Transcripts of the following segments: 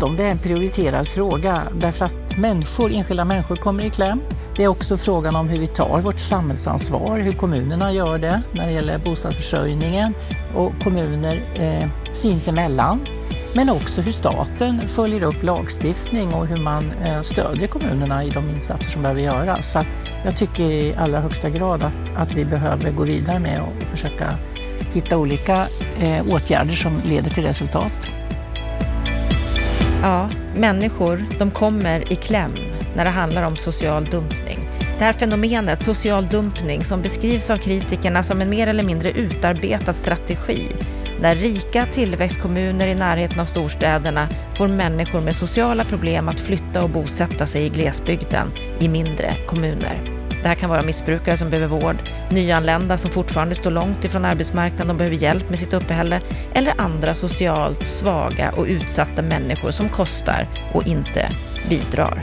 bråttom, det är en prioriterad fråga därför att människor, enskilda människor kommer i kläm. Det är också frågan om hur vi tar vårt samhällsansvar, hur kommunerna gör det när det gäller bostadsförsörjningen och kommuner eh, sinsemellan. Men också hur staten följer upp lagstiftning och hur man eh, stödjer kommunerna i de insatser som behöver göras. Så jag tycker i allra högsta grad att, att vi behöver gå vidare med och försöka hitta olika eh, åtgärder som leder till resultat. Ja, människor de kommer i kläm när det handlar om social dumpning. Det här fenomenet, social dumpning, som beskrivs av kritikerna som en mer eller mindre utarbetad strategi där rika tillväxtkommuner i närheten av storstäderna får människor med sociala problem att flytta och bosätta sig i glesbygden i mindre kommuner. Det här kan vara missbrukare som behöver vård, nyanlända som fortfarande står långt ifrån arbetsmarknaden och behöver hjälp med sitt uppehälle eller andra socialt svaga och utsatta människor som kostar och inte bidrar.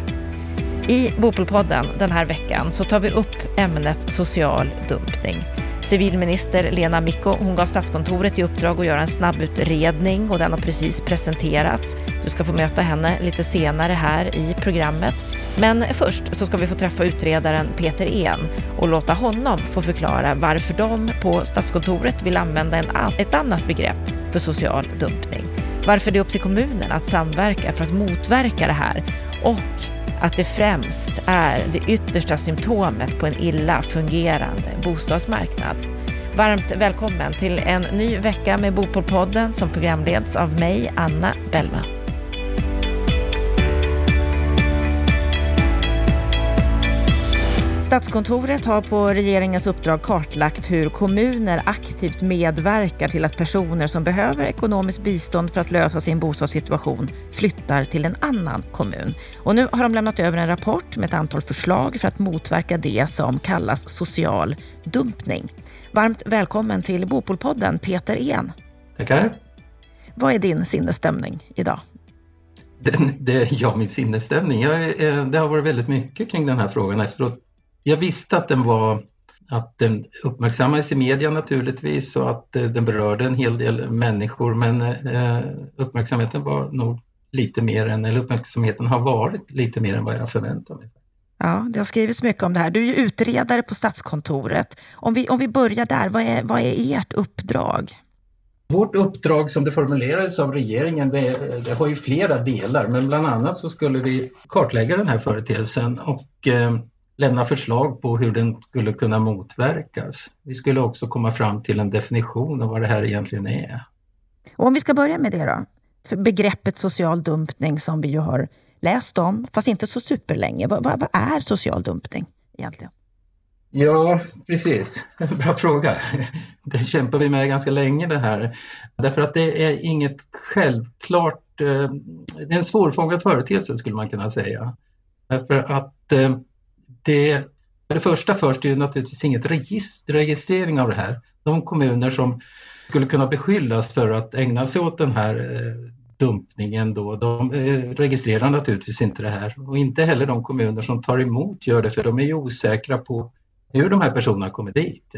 I Bopolpodden den här veckan så tar vi upp ämnet social dumpning. Civilminister Lena Micko hon gav Statskontoret i uppdrag att göra en snabbutredning och den har precis presenterats. Du ska få möta henne lite senare här i programmet. Men först så ska vi få träffa utredaren Peter En och låta honom få förklara varför de på Statskontoret vill använda en, ett annat begrepp för social dumpning. Varför det är upp till kommunen att samverka för att motverka det här och att det främst är det yttersta symptomet på en illa fungerande bostadsmarknad. Varmt välkommen till en ny vecka med Bopolpodden som programleds av mig, Anna Bellman. Statskontoret har på regeringens uppdrag kartlagt hur kommuner aktivt medverkar till att personer som behöver ekonomiskt bistånd för att lösa sin bostadssituation flyttar till en annan kommun. Och nu har de lämnat över en rapport med ett antal förslag för att motverka det som kallas social dumpning. Varmt välkommen till Bopolpodden, Peter En. Tackar. Vad är din sinnesstämning idag? Den, det, ja, min sinnesstämning. Jag, eh, det har varit väldigt mycket kring den här frågan efteråt jag visste att den var att den uppmärksammades i media naturligtvis och att eh, den berörde en hel del människor men eh, uppmärksamheten var nog lite mer än, eller uppmärksamheten har varit lite mer än vad jag förväntade mig. Ja, det har skrivits mycket om det här. Du är ju utredare på Statskontoret. Om vi, om vi börjar där, vad är, vad är ert uppdrag? Vårt uppdrag som det formulerades av regeringen, det, det, har ju flera delar, men bland annat så skulle vi kartlägga den här företeelsen och eh, lämna förslag på hur den skulle kunna motverkas. Vi skulle också komma fram till en definition av vad det här egentligen är. Och om vi ska börja med det då? För begreppet social dumpning som vi ju har läst om, fast inte så superlänge. Vad, vad, vad är social dumpning egentligen? Ja, precis. Bra fråga. Det kämpar vi med ganska länge det här. Därför att det är inget självklart, eh, det är en svårfångad företeelse skulle man kunna säga. Därför att eh, det, för det första först det ju naturligtvis inget register, registrering av det här. De kommuner som skulle kunna beskyllas för att ägna sig åt den här eh, dumpningen då, de eh, registrerar naturligtvis inte det här och inte heller de kommuner som tar emot gör det för de är ju osäkra på hur de här personerna kommer dit.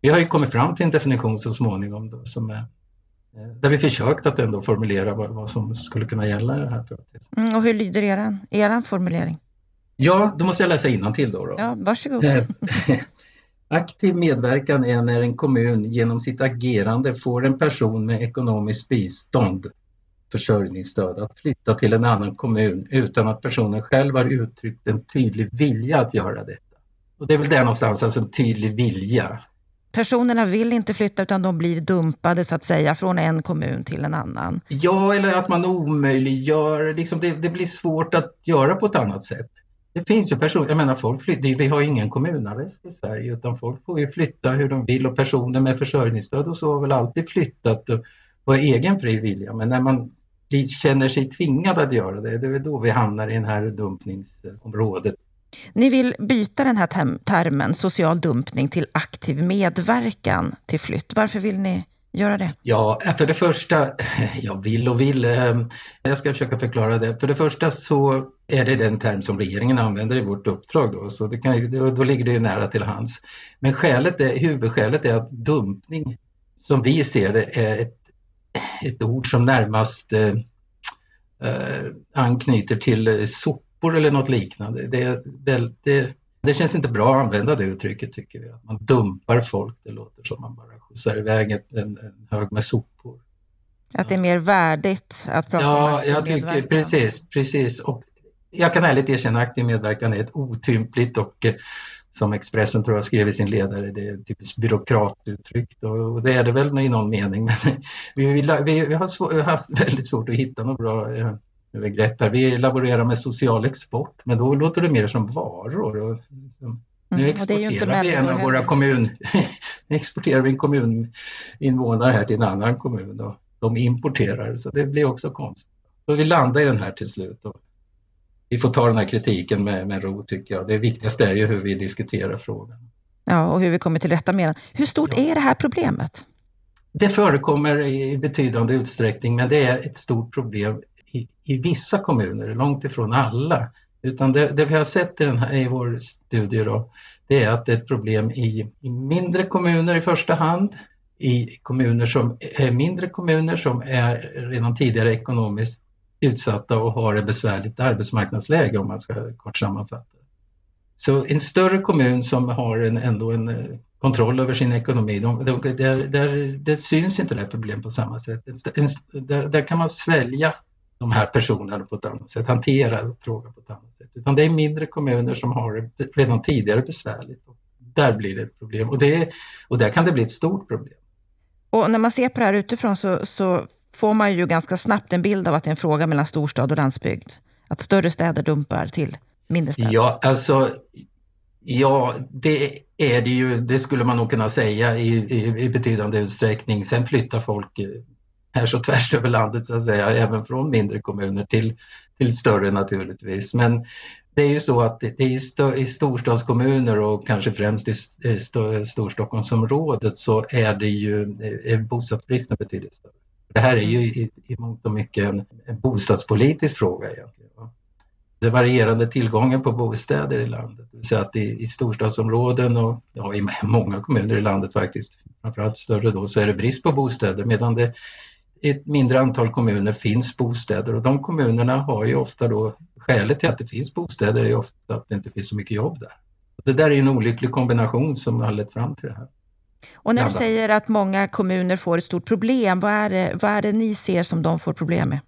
Vi har ju kommit fram till en definition så småningom då, som är, eh, där vi försökt att ändå formulera vad, vad som skulle kunna gälla i det här. Mm, och hur lyder er, er formulering? Ja, då måste jag läsa till då. då. Ja, varsågod. Aktiv medverkan är när en kommun genom sitt agerande får en person med ekonomiskt bistånd, försörjningsstöd, att flytta till en annan kommun utan att personen själv har uttryckt en tydlig vilja att göra detta. Och det är väl där någonstans, alltså en tydlig vilja. Personerna vill inte flytta utan de blir dumpade så att säga från en kommun till en annan. Ja, eller att man omöjliggör, liksom det, det blir svårt att göra på ett annat sätt. Det finns ju personer, jag menar folk flyttar, vi har ingen kommunarrest i Sverige utan folk får ju flytta hur de vill och personer med försörjningsstöd och så har väl alltid flyttat på egen fri vilja. Men när man känner sig tvingad att göra det, det är då vi hamnar i det här dumpningsområdet. Ni vill byta den här termen social dumpning till aktiv medverkan till flytt. Varför vill ni göra det? Ja, för det första, jag vill och vill, ehm, jag ska försöka förklara det. För det första så är det den term som regeringen använder i vårt uppdrag då, så det kan, då ligger det ju nära till hands. Men skälet är, huvudskälet är att dumpning, som vi ser det, är ett, ett ord som närmast eh, eh anknyter till sopor eller något liknande. Det, det, det, det, känns inte bra att använda det uttrycket tycker vi. Att man dumpar folk, det låter som man bara skjutsar iväg en, en hög med sopor. Att det är mer värdigt att prata ja, om aktiv jag tycker, medverkan. Precis, precis. Och jag kan ärligt erkänna att aktiv medverkan är ett otympligt och som Expressen tror jag skrev i sin ledare, det är typiskt byråkratuttryck och det är det väl i någon mening. Men vi, vi, vi, har, svår, haft väldigt svårt att hitta något bra eh, begrepp här. Vi laborerar med social export, men då låter det mer som varor. Och, liksom, nu Mm, exporterar vi en av våra kommun... nu exporterar vi en kommuninvånare här till en annan kommun och de importerar, så det blir också konstigt. Så vi landar i den här till slut. Och vi får ta den här kritiken med, med ro tycker jag. Det viktigaste är ju hur vi diskuterar frågan. Ja, och hur vi kommer till rätta med den. Hur stort Ja. är det här problemet? Det förekommer i betydande utsträckning men det är ett stort problem i, i vissa kommuner, långt ifrån alla. Utan det, det vi har sett i, den här, i vår studie då, det är att det är ett problem i, i mindre kommuner i första hand, i kommuner som är mindre kommuner som är redan tidigare ekonomiskt utsatta och har ett besvärligt arbetsmarknadsläge om man ska kort sammanfatta. Så en större kommun som har en, ändå en eh, kontroll över sin ekonomi, de, de, där, där, det syns inte det här problemet på samma sätt. En, där, där kan man svälja de här personerna på ett annat sätt, hantera frågan på ett annat sätt. Utan det är mindre kommuner som har det redan tidigare besvärligt. Där blir det ett problem och, det, och där kan det bli ett stort problem. Och när man ser på det här utifrån så, så får man ju ganska snabbt en bild av att det är en fråga mellan storstad och landsbygd. Att större städer dumpar till mindre städer. Ja, alltså Ja, det är det ju. Det skulle man nog kunna säga i, i, i betydande utsträckning. Sen flyttar folk eh, här så tvärs över landet så att säga, även från mindre kommuner till, till större naturligtvis. Men det är ju så att det är i, i storstadskommuner och kanske främst i Storstockholmsområdet så är det ju är bostadsbristen betydligt större. Det här är ju i, i mångt och mycket en, en bostadspolitisk fråga egentligen. Va? Det varierande tillgången på bostäder i landet. Det vill säga att i, i storstadsområden och ja, i många kommuner i landet faktiskt, framförallt större då, så är det brist på bostäder medan det i ett mindre antal kommuner finns bostäder och de kommunerna har ju ofta då, skälet till att det finns bostäder är ju ofta att det inte finns så mycket jobb där. Det där är en olycklig kombination som har lett fram till det här. Och när du säger att många kommuner får ett stort problem, vad är det, vad är det ni ser som de får problem med?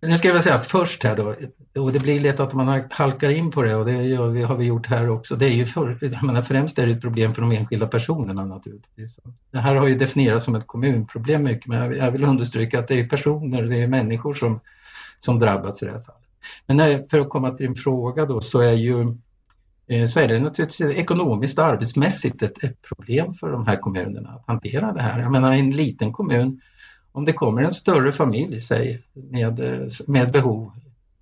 Nu ska jag väl säga först här då, och det blir lätt att man halkar in på det och det gör vi, har vi gjort här också. Det är ju för, jag menar, främst är det ett problem för de enskilda personerna naturligtvis. Det här har ju definierats som ett kommunproblem mycket men jag vill understryka att det är personer, det är människor som, som drabbas i det här fallet. Men när, för att komma till din fråga då så är ju eh, så är det naturligtvis ekonomiskt och arbetsmässigt ett, ett problem för de här kommunerna att hantera det här. Jag menar en liten kommun om det kommer en större familj säg, med, med behov,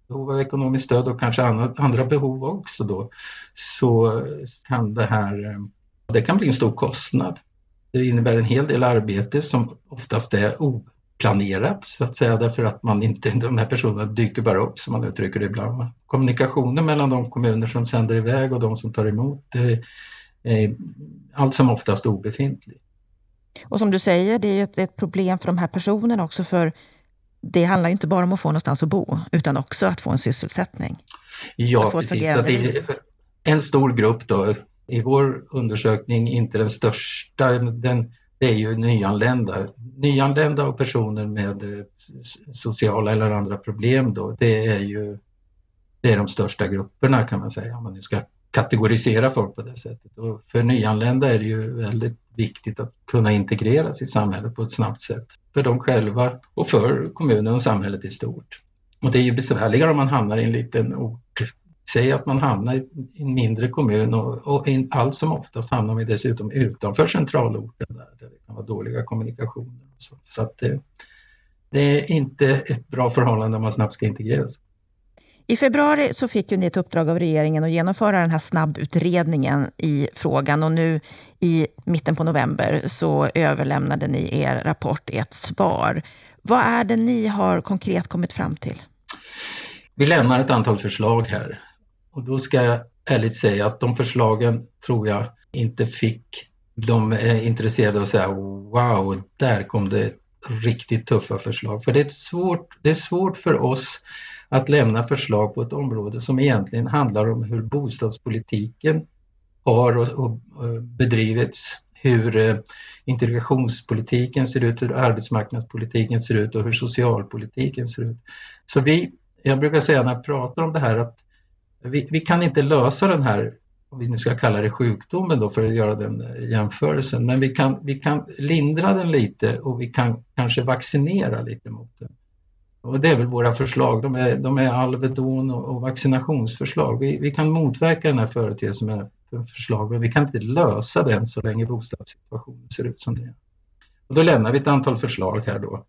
behov av ekonomiskt stöd och kanske andra, andra behov också då, så kan det här, det kan bli en stor kostnad. Det innebär en hel del arbete som oftast är oplanerat så att säga därför att man inte, de här personerna dyker bara upp som man uttrycker det ibland. Kommunikationen mellan de kommuner som sänder iväg och de som tar emot är, är allt som oftast obefintlig. Och som du säger, det är ett, ett problem för de här personerna också, för det handlar inte bara om att få någonstans att bo, utan också att få en sysselsättning. Ja, precis. Så det är en stor grupp då, i vår undersökning, inte den största, den, det är ju nyanlända. Nyanlända och personer med sociala eller andra problem då, det är ju det är de största grupperna kan man säga, om man nu ska kategorisera folk på det sättet. Och för nyanlända är det ju väldigt viktigt att kunna integreras i samhället på ett snabbt sätt. För dem själva och för kommunen och samhället i stort. Och det är ju besvärligare om man hamnar i en liten ort. Säg att man hamnar i en mindre kommun och, och in, allt som oftast hamnar man dessutom utanför centralorten där, där det kan vara dåliga kommunikationer. Så, så att det, det är inte ett bra förhållande om man snabbt ska integreras. I februari så fick ju ni ett uppdrag av regeringen att genomföra den här snabbutredningen i frågan och nu i mitten på november så överlämnade ni er rapport i ett svar. Vad är det ni har konkret kommit fram till? Vi lämnar ett antal förslag här och då ska jag ärligt säga att de förslagen tror jag inte fick de eh, intresserade att säga wow, där kom det riktigt tuffa förslag. För det är, svårt, det är svårt för oss att lämna förslag på ett område som egentligen handlar om hur bostadspolitiken har och, och, eh, bedrivits, hur eh, integrationspolitiken ser ut, hur arbetsmarknadspolitiken ser ut och hur socialpolitiken ser ut. Så vi, jag brukar säga när jag pratar om det här att vi, vi kan inte lösa den här om vi nu ska kalla det sjukdomen då för att göra den eh, jämförelsen, men vi kan, vi kan lindra den lite och vi kan kanske vaccinera lite mot den. Och det är väl våra förslag, de är, de är Alvedon och, och vaccinationsförslag. Vi, vi kan motverka den här företeelsen med förslag, men vi kan inte lösa den så länge bostadssituationen ser ut som det är. Och då lämnar vi ett antal förslag här då.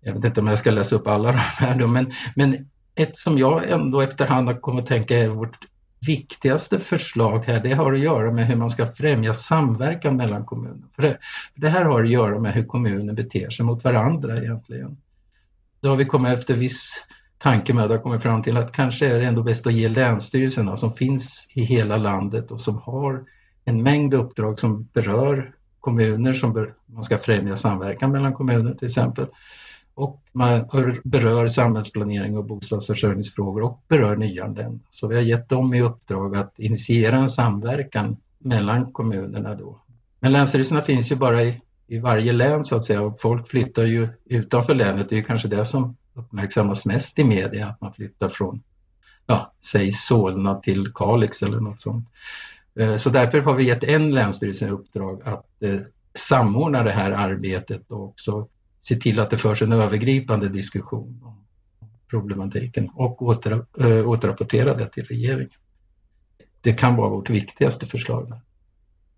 Jag vet inte om jag ska läsa upp alla de här då, men, men ett som jag ändå efterhand har kommit att tänka är vårt viktigaste förslag här, det har att göra med hur man ska främja samverkan mellan kommuner. För det, för det här har att göra med hur kommuner beter sig mot varandra egentligen. Då har vi kommit efter viss tankemöda kommit fram till att kanske är det ändå bäst att ge länsstyrelserna som finns i hela landet och som har en mängd uppdrag som berör kommuner, som bör, man ska främja samverkan mellan kommuner till exempel och man berör samhällsplanering och bostadsförsörjningsfrågor och berör nyanlända. Så vi har gett dem i uppdrag att initiera en samverkan mellan kommunerna då. Men länsstyrelserna finns ju bara i, i varje län så att säga och folk flyttar ju utanför länet. Det är kanske det som uppmärksammas mest i media, att man flyttar från, ja, säg Solna till Kalix eller något sånt. Eh, så därför har vi gett en länsstyrelse i uppdrag att eh, samordna det här arbetet och också se till att det förs en övergripande diskussion om problematiken och åter, eh, återrapportera det till regeringen. Det kan vara vårt viktigaste förslag.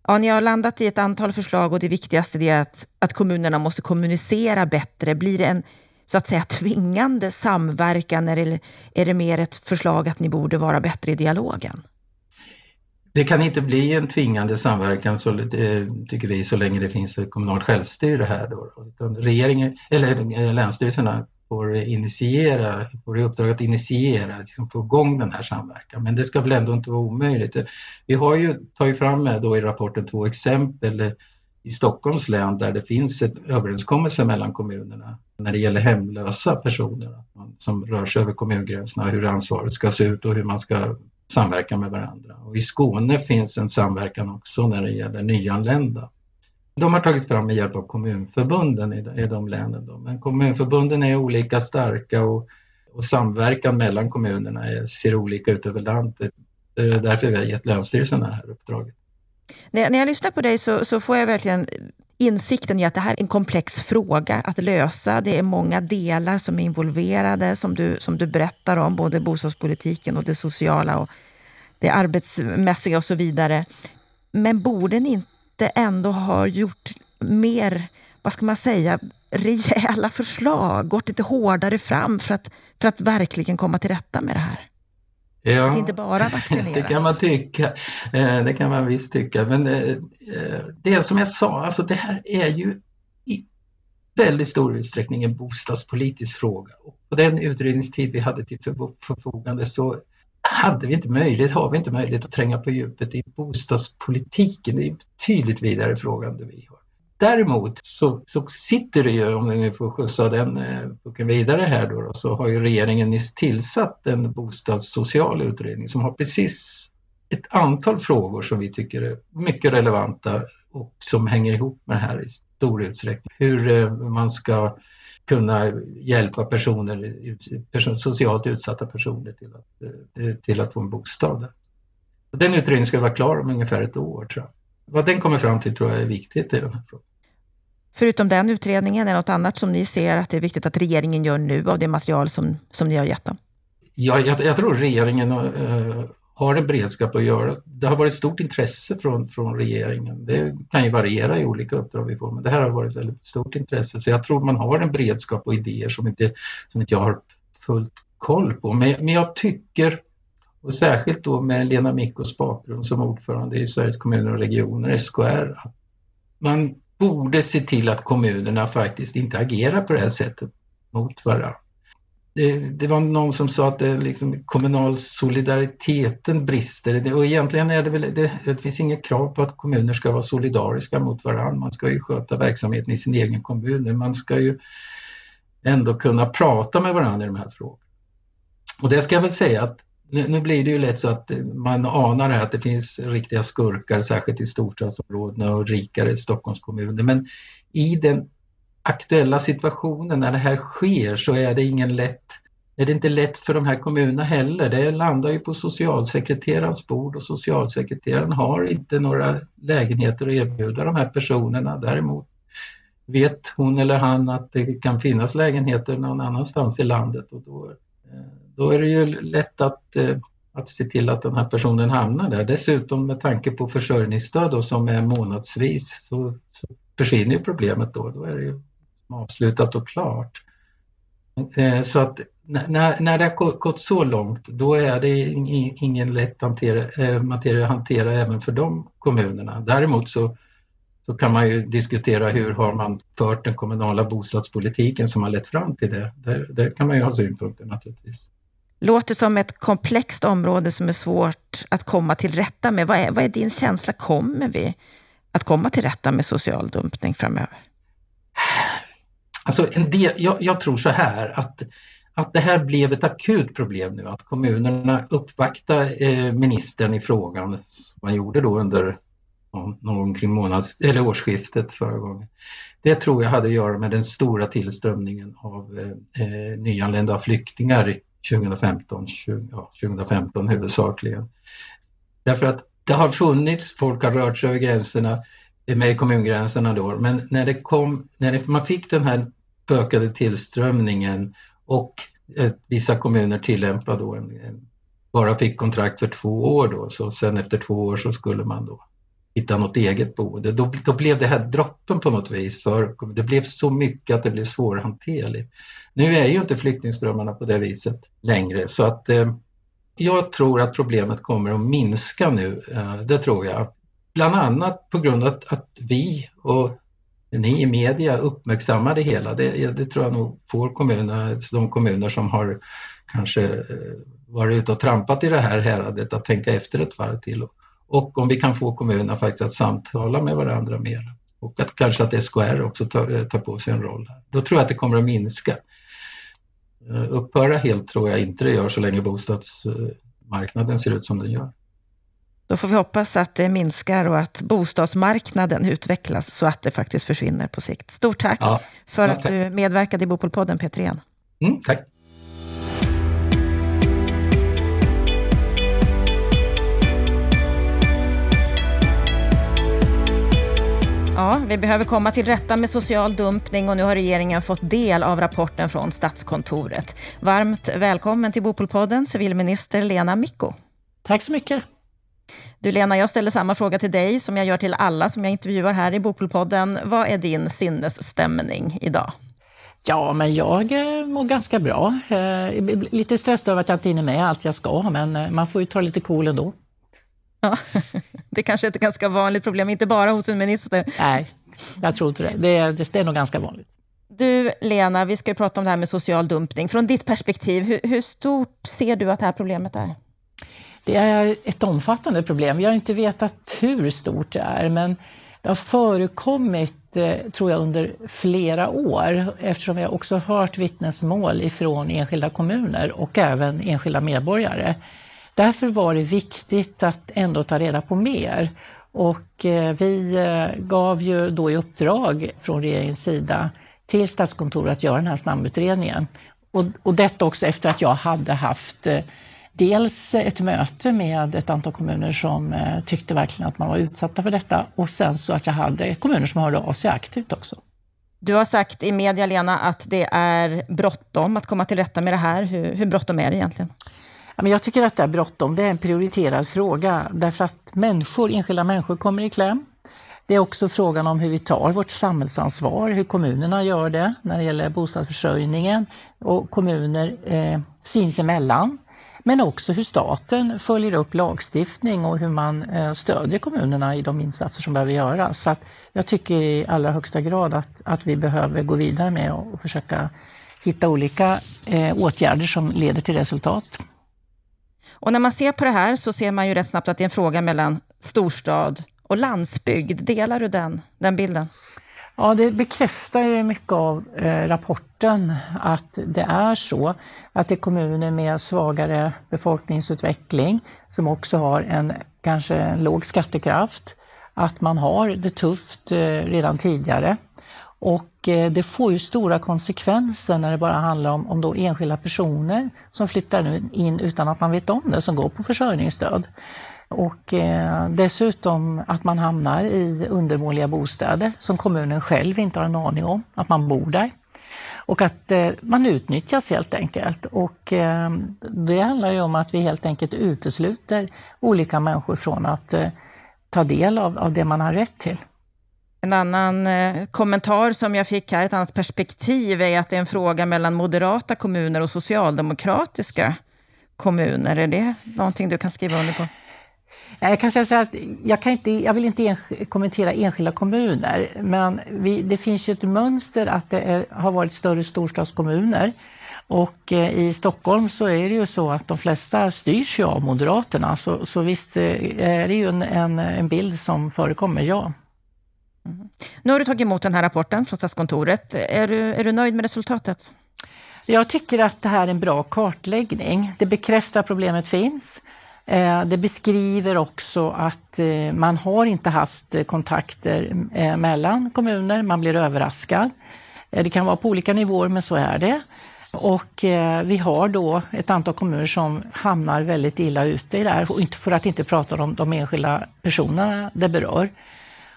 Ja, ni har landat i ett antal förslag och det viktigaste är att, att kommunerna måste kommunicera bättre. Blir det en så att säga tvingande samverkan eller är det mer ett förslag att ni borde vara bättre i dialogen? Det kan inte bli en tvingande samverkan så, eh, tycker vi så länge det finns ett kommunalt självstyre här. Då. Utan regeringen, eller eh, länsstyrelserna får initiera, får i uppdrag att initiera, liksom få igång den här samverkan. Men det ska väl ändå inte vara omöjligt. Vi har ju tagit fram då i rapporten två exempel i Stockholms län där det finns en överenskommelse mellan kommunerna när det gäller hemlösa personer som rör sig över kommungränserna, hur ansvaret ska se ut och hur man ska samverka med varandra. Och I Skåne finns en samverkan också när det gäller nyanlända. De har tagits fram med hjälp av kommunförbunden i, de länen. Då. Men kommunförbunden är olika starka och, och samverkan mellan kommunerna är, ser olika ut över landet. Det är därför vi har gett Länsstyrelsen det här uppdraget. När, när jag lyssnar på dig så, så får jag verkligen insikten i att det här är en komplex fråga att lösa. Det är många delar som är involverade, som du, som du berättar om, både bostadspolitiken och det sociala och det arbetsmässiga och så vidare. Men borde ni inte ändå ha gjort mer, vad ska man säga, rejäla förslag, gått lite hårdare fram för att, för att verkligen komma till rätta med det här? Ja, att inte bara vaccinera. Det kan man tycka. Eh, det kan man visst tycka. Men eh, eh, det som jag sa, alltså det här är ju i väldigt stor utsträckning en bostadspolitisk fråga. Och på den utredningstid vi hade till förfogande så hade vi inte möjlighet, har vi inte möjlighet att tränga på djupet i bostadspolitiken. Det är en betydligt vidare fråga än det vi har. Däremot så, så sitter det ju, om ni får skjutsa den eh, boken vidare här då, då, så har ju regeringen nyss tillsatt en bostadssocial utredning som har precis ett antal frågor som vi tycker är mycket relevanta och som hänger ihop med det här i stor utsträckning. Hur eh, man ska kunna hjälpa personer, socialt utsatta personer till att, eh, till att få en bostad. Den utredningen ska vara klar om ungefär ett år tror jag. Vad den kommer fram till tror jag är viktigt i den här frågan. Förutom den utredningen, är det något annat som ni ser att det är viktigt att regeringen gör nu av det material som, som ni har gett dem? Ja, jag, jag tror regeringen uh, har en beredskap att göra. Det har varit stort intresse från, från regeringen. Det kan ju variera i olika uppdrag vi får, men det här har varit väldigt stort intresse. Så jag tror man har en beredskap och idéer som inte, som inte jag har fullt koll på. Men, men jag tycker, och särskilt då med Lena Mickos bakgrund som ordförande i Sveriges kommuner och regioner, SKR, att man borde se till att kommunerna faktiskt inte agerar på det här sättet mot varandra det, det, var någon som sa att det liksom, kommunal solidariteten brister och egentligen är det väl, det, det finns inget krav på att kommuner ska vara solidariska mot varandra. Man ska ju sköta verksamheten i sin egen kommun. Man ska ju ändå kunna prata med varandra i de här frågorna. Och det ska jag väl säga att nu, nu blir det ju lätt så att man anar här att det finns riktiga skurkar, särskilt i storstadsområdena och rikare Stockholmskommuner. Men i den aktuella situationen när det här sker så är det ingen lätt är det inte lätt för de här kommunerna heller. Det landar ju på socialsekreterarens bord och socialsekreteraren har inte några lägenheter att erbjuda de här personerna. Däremot vet hon eller han att det kan finnas lägenheter någon annanstans i landet och då, eh, då är det ju lätt att, eh, att se till att den här personen hamnar där. Dessutom med tanke på försörjningsstöd då, som är månadsvis så, så försvinner ju problemet då. Då är det ju avslutat och klart. Eh, så att när, när det har gått så långt, då är det ingen lätt hantera, eh, materia att hantera även för de kommunerna. Däremot så, så kan man ju diskutera hur har man fört den kommunala bostadspolitiken som har lett fram till det. Där, där kan man ju ha synpunkter naturligtvis. Låter som ett komplext område som är svårt att komma till rätta med. Vad är, vad är din känsla? Kommer vi att komma till rätta med social dumpning framöver? Alltså en del, jag, jag, tror så här att, att det här blev ett akut problem nu, att kommunerna uppvaktade eh, ministern i frågan, som man gjorde då under någon kring månads, eller årsskiftet förra gången. Det tror jag hade att göra med den stora tillströmningen av eh, eh nyanlända flyktingar 2015, 20, ja, 2015 huvudsakligen. Därför att det har funnits, folk har rört sig över gränserna, med kommungränserna då, men när, det kom, när det, man fick den här ökade tillströmningen och eh, vissa kommuner tillämpade då en, en, bara fick kontrakt för två år då, så sen efter två år så skulle man då hitta något eget boende. Då, då blev det här droppen på något vis, för det blev så mycket att det blev svårhanterligt. Nu är ju inte flyktingströmmarna på det viset längre så att eh, jag tror att problemet kommer att minska nu, eh, det tror jag. Bland annat på grund av att, att vi och ni i media uppmärksammar det hela. Det, det tror jag nog får kommunerna, de kommuner som har kanske eh, varit ute och trampat i det här häradet att tänka efter ett varv till. Och om vi kan få kommunerna faktiskt att samtala med varandra mer och att kanske att SKR också tar, eh, tar på sig en roll. Då tror jag att det kommer att minska. Eh, upphöra helt tror jag inte det gör så länge bostadsmarknaden ser ut som den gör. Då får vi hoppas att det minskar och att bostadsmarknaden utvecklas så att det faktiskt försvinner på sikt. Stort tack ja, för ja, att du medverkade i Bopolpodden, Peter Ehn. Mm, tack. Ja, vi behöver komma till rätta med social dumpning och nu har regeringen fått del av rapporten från Statskontoret. Varmt välkommen till Bopolpodden, civilminister Lena Micko. Tack så mycket. Du Lena, jag ställer samma fråga till dig som jag gör till alla som jag intervjuar här i Bopolpodden. Vad är din sinnesstämning idag? Ja, men jag eh, mår ganska bra. Eh, lite stressad över att jag inte hinner med allt jag ska, men eh, man får ju ta lite cool ändå. Ja, det kanske är ett ganska vanligt problem, inte bara hos en minister. Nej, jag tror inte det. Det är, det är nog ganska vanligt. Du, Lena, vi ska prata om det här med social dumpning. Från ditt perspektiv, hur, hur stort ser du att det här problemet är? Det är ett omfattande problem. Vi har inte vetat hur stort det är, men det har förekommit, eh, tror jag, under flera år eftersom vi har också hört vittnesmål ifrån enskilda kommuner och även enskilda medborgare. Därför var det viktigt att ändå ta reda på mer. Och eh, vi eh, gav ju då i uppdrag från regeringens sida till Statskontoret att göra den här snabbutredningen. Och, och detta också efter att jag hade haft dels ett möte med ett antal kommuner som eh, tyckte verkligen att man var utsatta för detta och sen så att jag hade kommuner som hörde av sig aktivt också. Du har sagt i media, Lena, att det är bråttom att komma till rätta med det här. Hur, hur bråttom är det egentligen? jag tycker att det är bråttom. Det är en prioriterad fråga därför att människor, enskilda människor kommer i kläm. Det är också frågan om hur vi tar vårt samhällsansvar, hur kommunerna gör det när det gäller bostadsförsörjningen och kommuner eh, sinsemellan. Men också hur staten följer upp lagstiftning och hur man eh, stödjer kommunerna i de insatser som behöver göras. Så jag tycker i allra högsta grad att, att vi behöver gå vidare med och försöka hitta olika eh, åtgärder som leder till resultat. Och när man ser på det här så ser man ju rätt snabbt att det är en fråga mellan storstad och landsbygd. Delar du den, den bilden? Ja, det bekräftar ju mycket av eh, rapporten att det är så att det är kommuner med svagare befolkningsutveckling som också har en kanske en låg skattekraft, att man har det tufft eh, redan tidigare. Och eh, det får ju stora konsekvenser när det bara handlar om, om då enskilda personer som flyttar in utan att man vet om det, som går på försörjningsstöd. Och eh, dessutom att man hamnar i undermåliga bostäder som kommunen själv inte har en aning om att man bor där. Och att eh, man utnyttjas helt enkelt. Och eh, det handlar ju om att vi helt enkelt utesluter olika människor från att eh, ta del av, av det man har rätt till. En annan eh, kommentar som jag fick här, ett annat perspektiv, är att det är en fråga mellan moderata kommuner och socialdemokratiska kommuner. Är det någonting du kan skriva under på? Jag kan säga att jag, kan inte, jag vill inte en, kommentera enskilda kommuner, men vi, det finns ju ett mönster att det är, har varit större storstadskommuner. Och eh, i Stockholm så är det ju så att de flesta styrs ju av Moderaterna, så, så visst eh, är det ju en, en, en bild som förekommer, ja. Mm. Nu har du tagit emot den här rapporten från Statskontoret. Är du, är du nöjd med resultatet? Jag tycker att det här är en bra kartläggning. Det bekräftar att problemet finns. Eh, det beskriver också att eh, man har inte haft eh, kontakter mellan kommuner, man blir överraskad. Det kan vara på olika nivåer, men så är det. Och vi har då ett antal kommuner som hamnar väldigt illa ute i det här, för att inte prata om de enskilda personerna det berör.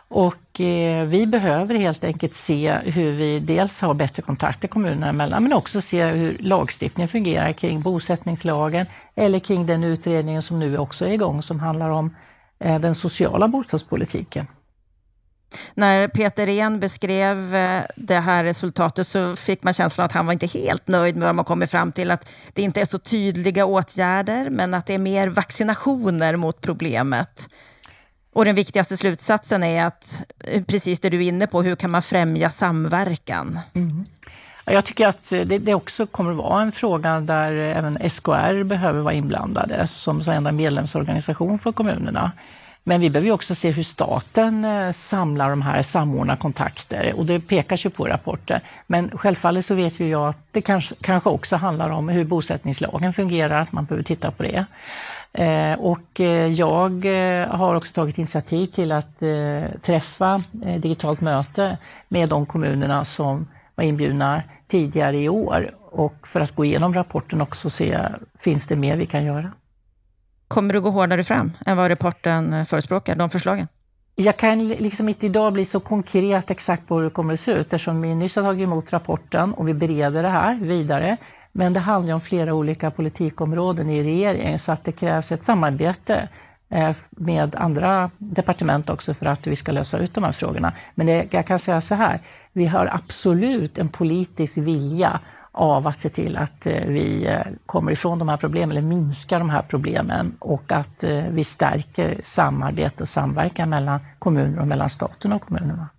Och eh, vi behöver helt enkelt se hur vi dels har bättre kontakter kommunerna emellan, men också se hur lagstiftningen fungerar kring bosättningslagen eller kring den utredningen som nu också är igång som handlar om eh, den sociala bostadspolitiken. När Peter Rehn beskrev eh, det här resultatet så fick man känslan att han var inte helt nöjd med vad man kommit fram till. Att det inte är så tydliga åtgärder, men att det är mer vaccinationer mot problemet. Och den viktigaste slutsatsen är att, eh, precis det du är inne på, hur kan man främja samverkan? Mm. Jag tycker att det, det, också kommer att vara en fråga där även SKR behöver vara inblandade som enda medlemsorganisation för kommunerna. Men vi behöver också se hur staten eh, samlar de här, samordnar kontakter och det pekas ju på rapporter. Men självfallet så vet ju jag att det kanske, kanske också handlar om hur bosättningslagen fungerar, att man behöver titta på det. Eh, och eh, jag har också tagit initiativ till att träffa digitalt möte med de kommunerna som var inbjudna tidigare i år och för att gå igenom rapporten också se, finns det mer vi kan göra? Kommer du gå hårdare fram än vad rapporten eh, förespråkar, de förslagen? Jag kan liksom inte idag bli så konkret exakt på hur det kommer att se ut eftersom vi nyss har tagit emot rapporten och vi bereder det här vidare. Men det handlar om flera olika politikområden i regeringen så att det krävs ett samarbete eh, med andra departement också för att vi ska lösa ut de här frågorna. Men det, jag kan säga så här, vi har absolut en politisk vilja av att se till att eh, vi eh, kommer ifrån de här problemen, eller minskar de här problemen och att eh, vi stärker samarbete och samverkan mellan kommuner och mellan staten och kommunerna.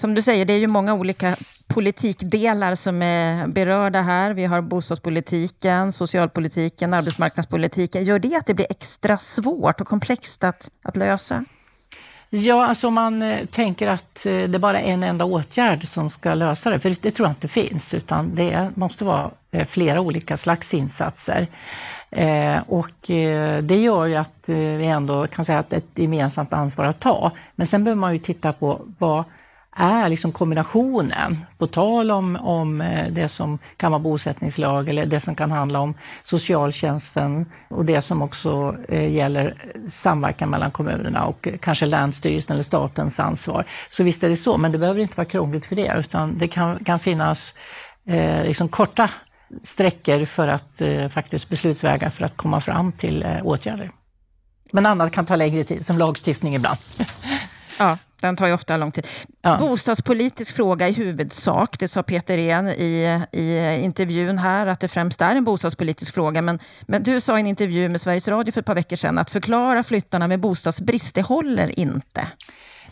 Som du säger, det är ju många olika politikdelar som är berörda här. Vi har bostadspolitiken, socialpolitiken, arbetsmarknadspolitiken. Gör det att det blir extra svårt och komplext att, att lösa? Ja, alltså om man eh, tänker att eh, det bara är en enda åtgärd som ska lösa det, för det tror jag inte finns, utan det måste vara eh, flera olika slags insatser. och det gör ju att vi ändå kan säga att det är ett gemensamt ansvar att ta. Men sen behöver man ju titta på vad är liksom kombinationen, på tal om, om eh, det som kan vara bosättningslag eller det som kan handla om socialtjänsten och det som också eh, gäller samverkan mellan kommunerna och kanske länsstyrelsen eller statens ansvar. Så visst är det så, men det behöver inte vara krångligt för det utan det kan, kan finnas eh, liksom korta sträckor för att eh, faktiskt beslutsvägar för att komma fram till eh, åtgärder. Men annat kan ta längre tid, som lagstiftning ibland. Ja, den tar ju ofta lång tid. Ja. Bostadspolitisk fråga i huvudsak, det sa Peter Ehn i, i intervjun här, att det främst är en bostadspolitisk fråga. Men, men du sa i en intervju med Sveriges Radio för ett par veckor sedan att förklara flyttarna med bostadsbrist, det håller inte.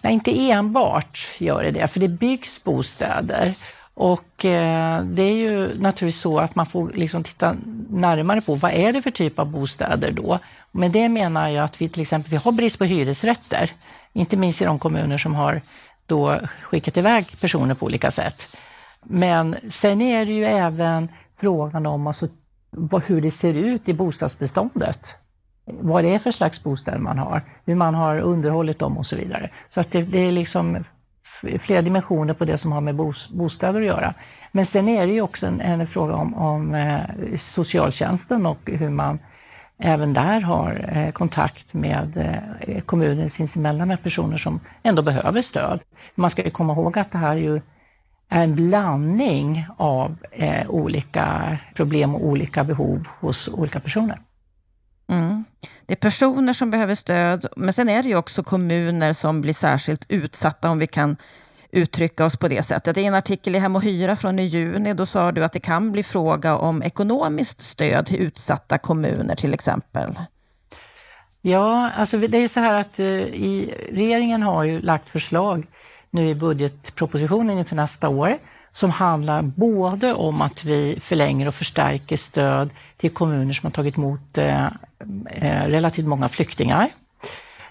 Nej, inte enbart gör det det, för det byggs bostäder. Och eh, det är ju naturligtvis så att man får liksom titta närmare på vad är det för typ av bostäder då? Med det menar jag att vi till exempel vi har brist på hyresrätter, inte minst i de kommuner som har då skickat iväg personer på olika sätt. Men sen är det ju även frågan om alltså, hur det ser ut i bostadsbeståndet. Vad det är för slags bostäder man har, hur man har underhållit dem och så vidare. Så att det, det är liksom flera dimensioner på det som har med bostäder att göra. Men sen är det ju också en, en fråga om, om eh, socialtjänsten och hur man även där har eh, kontakt med eh, kommunen sinsemellan med personer som ändå behöver stöd. Man ska ju komma ihåg att det här ju är en blandning av eh, olika problem och olika behov hos olika personer. Mm. Det är personer som behöver stöd, men sen är det ju också kommuner som blir särskilt utsatta, om vi kan uttrycka oss på det sättet. I en artikel i Hem och Hyra från i juni, då sa du att det kan bli fråga om ekonomiskt stöd till utsatta kommuner till exempel. Ja, alltså det är så här att eh, i, regeringen har ju lagt förslag nu i budgetpropositionen inför nästa år som handlar både om att vi förlänger och förstärker stöd till kommuner som har tagit emot eh, eh, relativt många flyktingar.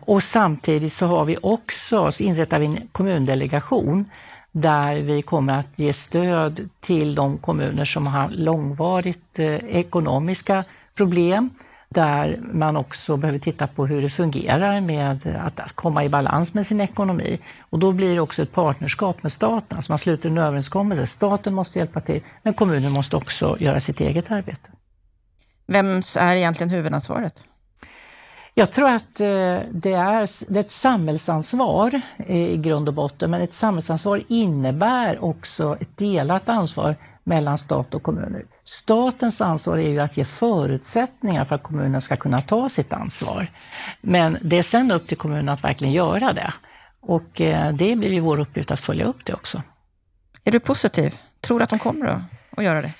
Och samtidigt så har vi också, så inrättar vi en kommundelegation där vi kommer att ge stöd till de kommuner som har långvarigt eh, ekonomiska problem där man också behöver titta på hur det fungerar med att komma i balans med sin ekonomi. Och då blir det också ett partnerskap med staten, alltså man sluter en överenskommelse. Staten måste hjälpa till, men kommunen måste också göra sitt eget arbete. Vems är egentligen huvudansvaret? Jag tror att eh, det är, det är ett samhällsansvar eh, i grund och botten, men ett samhällsansvar innebär också ett delat ansvar mellan stat och kommuner. Statens ansvar är ju att ge förutsättningar för att kommunen ska kunna ta sitt ansvar. Men det är sen upp till kommunen att verkligen göra det. Och eh, det blir ju vår uppgift att följa upp det också. Är du positiv? Tror du att de kommer att göra det?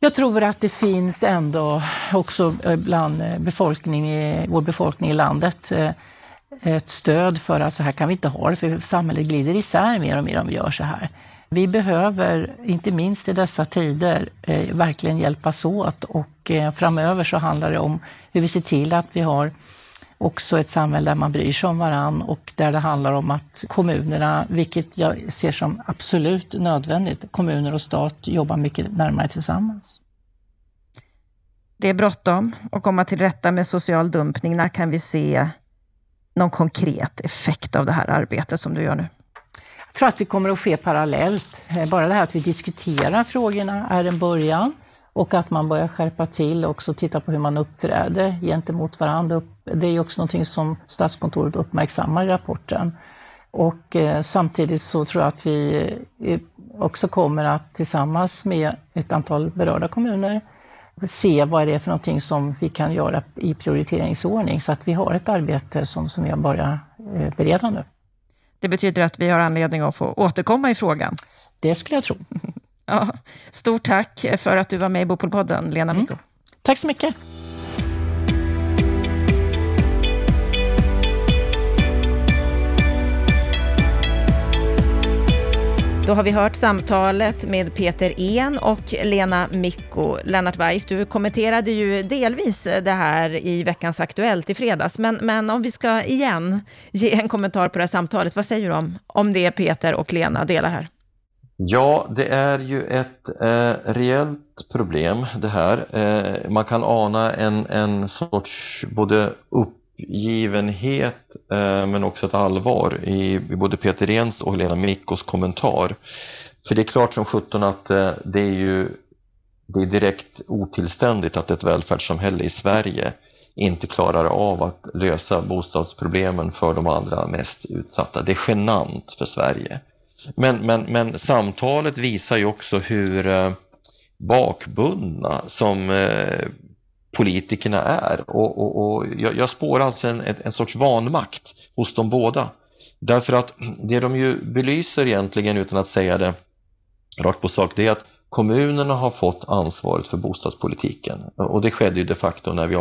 Jag tror att det finns ändå också bland eh, befolkning, vår befolkning i landet eh, ett stöd för att så här kan vi inte ha det, för samhället glider isär mer och mer om vi gör så här. Vi behöver, inte minst i dessa tider, eh, verkligen hjälpas åt och framöver så handlar det om hur vi ser till att vi har också ett samhälle där man bryr sig om varann och där det handlar om att kommunerna, vilket jag ser som absolut nödvändigt, kommuner och stat jobbar mycket närmare tillsammans. Det är bråttom att komma till rätta med social dumpning. När kan vi se någon konkret effekt av det här arbetet som du gör nu? Jag tror att det kommer att ske parallellt. Eh, bara det här att vi diskuterar frågorna är en början och att man börjar skärpa till och också titta på hur man uppträder gentemot varandra. Det är också någonting som Statskontoret uppmärksammar i rapporten. Och eh, samtidigt så tror jag att vi eh, också kommer att tillsammans med ett antal berörda kommuner se vad det är för någonting som vi kan göra i prioriteringsordning så att vi har ett arbete som, som vi har börjat eh, bereda nu. Det betyder att vi har anledning att få återkomma i frågan? Det skulle jag tro. ja, stort tack för att du var med i Bopolpodden, Lena Mikko. Mm. Tack så mycket. Då har vi hört samtalet med Peter En och Lena Mikko. Lennart Weiss, du kommenterade ju delvis det här i veckans Aktuellt i fredags, men, men om vi ska igen ge en kommentar på det här samtalet, vad säger du om, om det Peter och Lena delar här? Ja, det är ju ett eh, reellt problem det här. Eh, man kan ana en, en sorts både uppgivenhet eh, men också ett allvar i, i både Peter Rens och Helena Mikkos kommentar. För det är klart som sjutton att eh, det är ju det är direkt otillständigt att ett välfärdssamhälle i Sverige inte klarar av att lösa bostadsproblemen för de allra mest utsatta. Det är genant för Sverige. Men, men, men samtalet visar ju också hur eh, bakbundna som eh, politikerna är. Och, och, och jag, jag spår alltså en, en sorts vanmakt hos de båda. Därför att det de ju belyser egentligen, utan att säga det rakt på sak, det är att kommunerna har fått ansvaret för bostadspolitiken. Och det skedde ju de facto när vi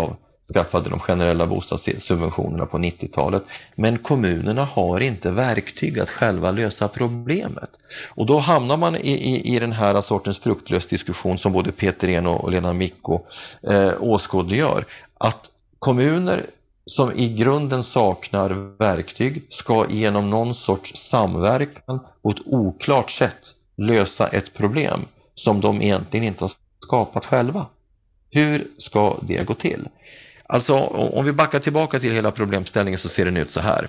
skaffade de generella bostadssubventionerna på 90-talet. Men kommunerna har inte verktyg att själva lösa problemet. Och då hamnar man i, i, i den här sortens fruktlös diskussion som både Peter En och Lena Micko eh, åskådliggör. Att kommuner som i grunden saknar verktyg ska genom någon sorts samverkan på ett oklart sätt lösa ett problem som de egentligen inte har skapat själva. Hur ska det gå till? Alltså om vi backar tillbaka till hela problemställningen så ser den ut så här.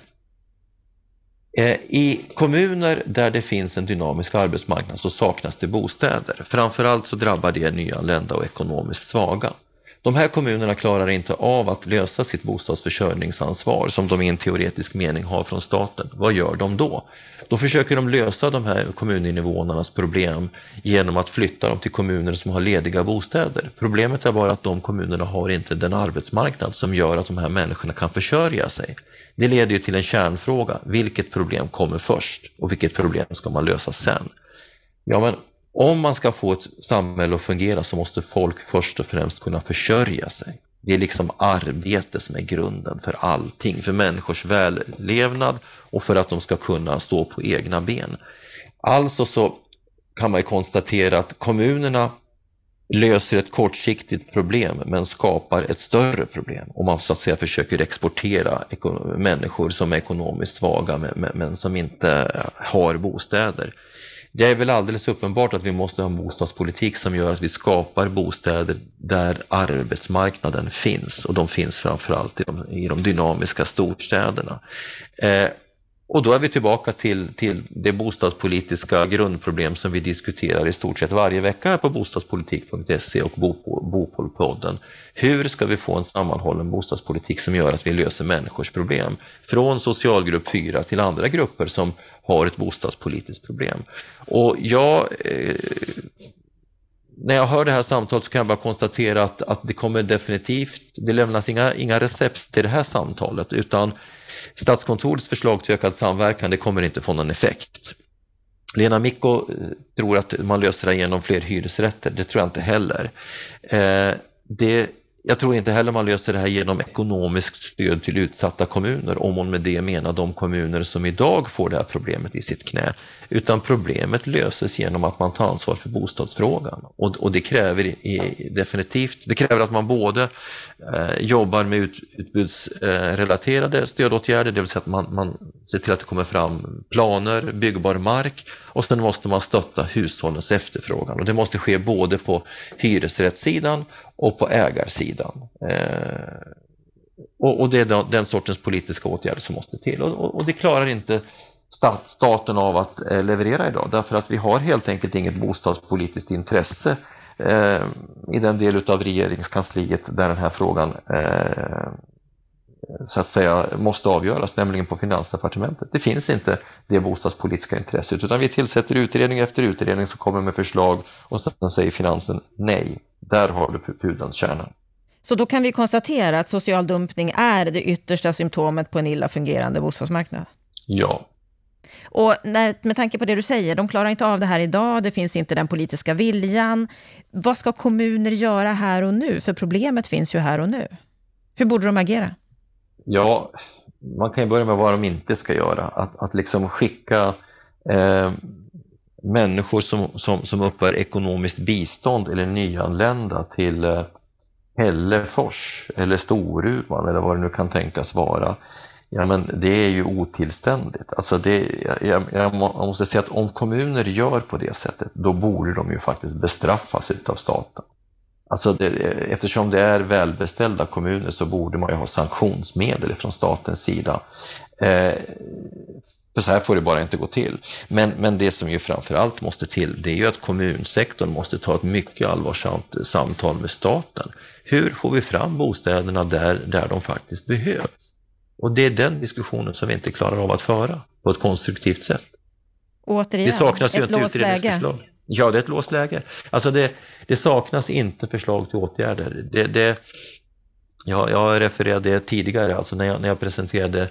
Eh, I kommuner där det finns en dynamisk arbetsmarknad så saknas det bostäder. Framförallt så drabbar det nyanlända och ekonomiskt svaga. De här kommunerna klarar inte av att lösa sitt bostadsförsörjningsansvar som de i en teoretisk mening har från staten. Vad gör de då? Då försöker de lösa de här kommuninvånarnas problem genom att flytta dem till kommuner som har lediga bostäder. Problemet är bara att de kommunerna har inte den arbetsmarknad som gör att de här människorna kan försörja sig. Det leder ju till en kärnfråga. Vilket problem kommer först och vilket problem ska man lösa sen? Ja, men om man ska få ett samhälle att fungera så måste folk först och främst kunna försörja sig. Det är liksom arbete som är grunden för allting, för människors vällevnad och för att de ska kunna stå på egna ben. Alltså så kan man konstatera att kommunerna löser ett kortsiktigt problem men skapar ett större problem om man så att säga försöker exportera människor som är ekonomiskt svaga men som inte har bostäder. Det är väl alldeles uppenbart att vi måste ha en bostadspolitik som gör att vi skapar bostäder där arbetsmarknaden finns och de finns framförallt i de, i de dynamiska storstäderna. Eh, och då är vi tillbaka till, till det bostadspolitiska grundproblem som vi diskuterar i stort sett varje vecka på bostadspolitik.se och Bopolpodden. Hur ska vi få en sammanhållen bostadspolitik som gör att vi löser människors problem? Från socialgrupp 4 till andra grupper som har ett bostadspolitiskt problem. Och jag eh, när jag hör det här samtalet så kan jag bara konstatera att, att det kommer definitivt, det lämnas inga, inga recept till det här samtalet utan Statskontorets förslag till ökad samverkan, det kommer inte få någon effekt. Lena Micko eh, tror att man löser det genom fler hyresrätter, det tror jag inte heller. Eh, det jag tror inte heller man löser det här genom ekonomiskt stöd till utsatta kommuner, om hon med det menar de kommuner som idag får det här problemet i sitt knä. Utan problemet löses genom att man tar ansvar för bostadsfrågan. Och, och det kräver i, definitivt, det kräver att man både eh, jobbar med ut, utbudsrelaterade eh, stödåtgärder, det vill säga att man, man ser till att det kommer fram planer, byggbar mark och sen måste man stötta hushållens efterfrågan. Och det måste ske både på hyresrättssidan och på ägarsidan. Eh, och, och, det är den sortens politiska åtgärder som måste till. Och, och det klarar inte stat, staten av att eh, leverera idag, därför att vi har helt enkelt inget bostadspolitiskt intresse eh, i den del av regeringskansliet där den här frågan eh, så att säga måste avgöras, nämligen på Finansdepartementet. Det finns inte det bostadspolitiska intresset, utan vi tillsätter utredning efter utredning som kommer med förslag och sen säger finansen nej. Där har du pudelns kärna. Så då kan vi konstatera att social dumpning är det yttersta symptomet på en illa fungerande bostadsmarknad? Ja. Och när, med tanke på det du säger, de klarar inte av det här idag, det finns inte den politiska viljan. Vad ska kommuner göra här och nu? För problemet finns ju här och nu. Hur borde de agera? Ja, man kan ju börja med vad de inte ska göra. Att, att liksom skicka eh, människor som, som, som uppbär ekonomiskt bistånd eller nyanlända till eh, Hällefors eller Storuman eller vad det nu kan tänkas vara. Ja, men det är ju otillständigt. Alltså det, jag, jag måste säga att om kommuner gör på det sättet, då borde de ju faktiskt bestraffas utav staten. Alltså det, eftersom det är välbeställda kommuner så borde man ju ha sanktionsmedel från statens sida. Eh, för så här får det bara inte gå till. Men, men det som ju framförallt måste till, det är ju att kommunsektorn måste ta ett mycket allvarsamt samtal med staten. Hur får vi fram bostäderna där, där de faktiskt behövs? Och det är den diskussionen som vi inte klarar av att föra på ett konstruktivt sätt. Återigen, det saknas ju ett inte utredningsförslag. Ja, det är ett låst läge. Alltså det, det saknas inte förslag till åtgärder. Det, det, ja, jag refererade tidigare, alltså när jag, när jag presenterade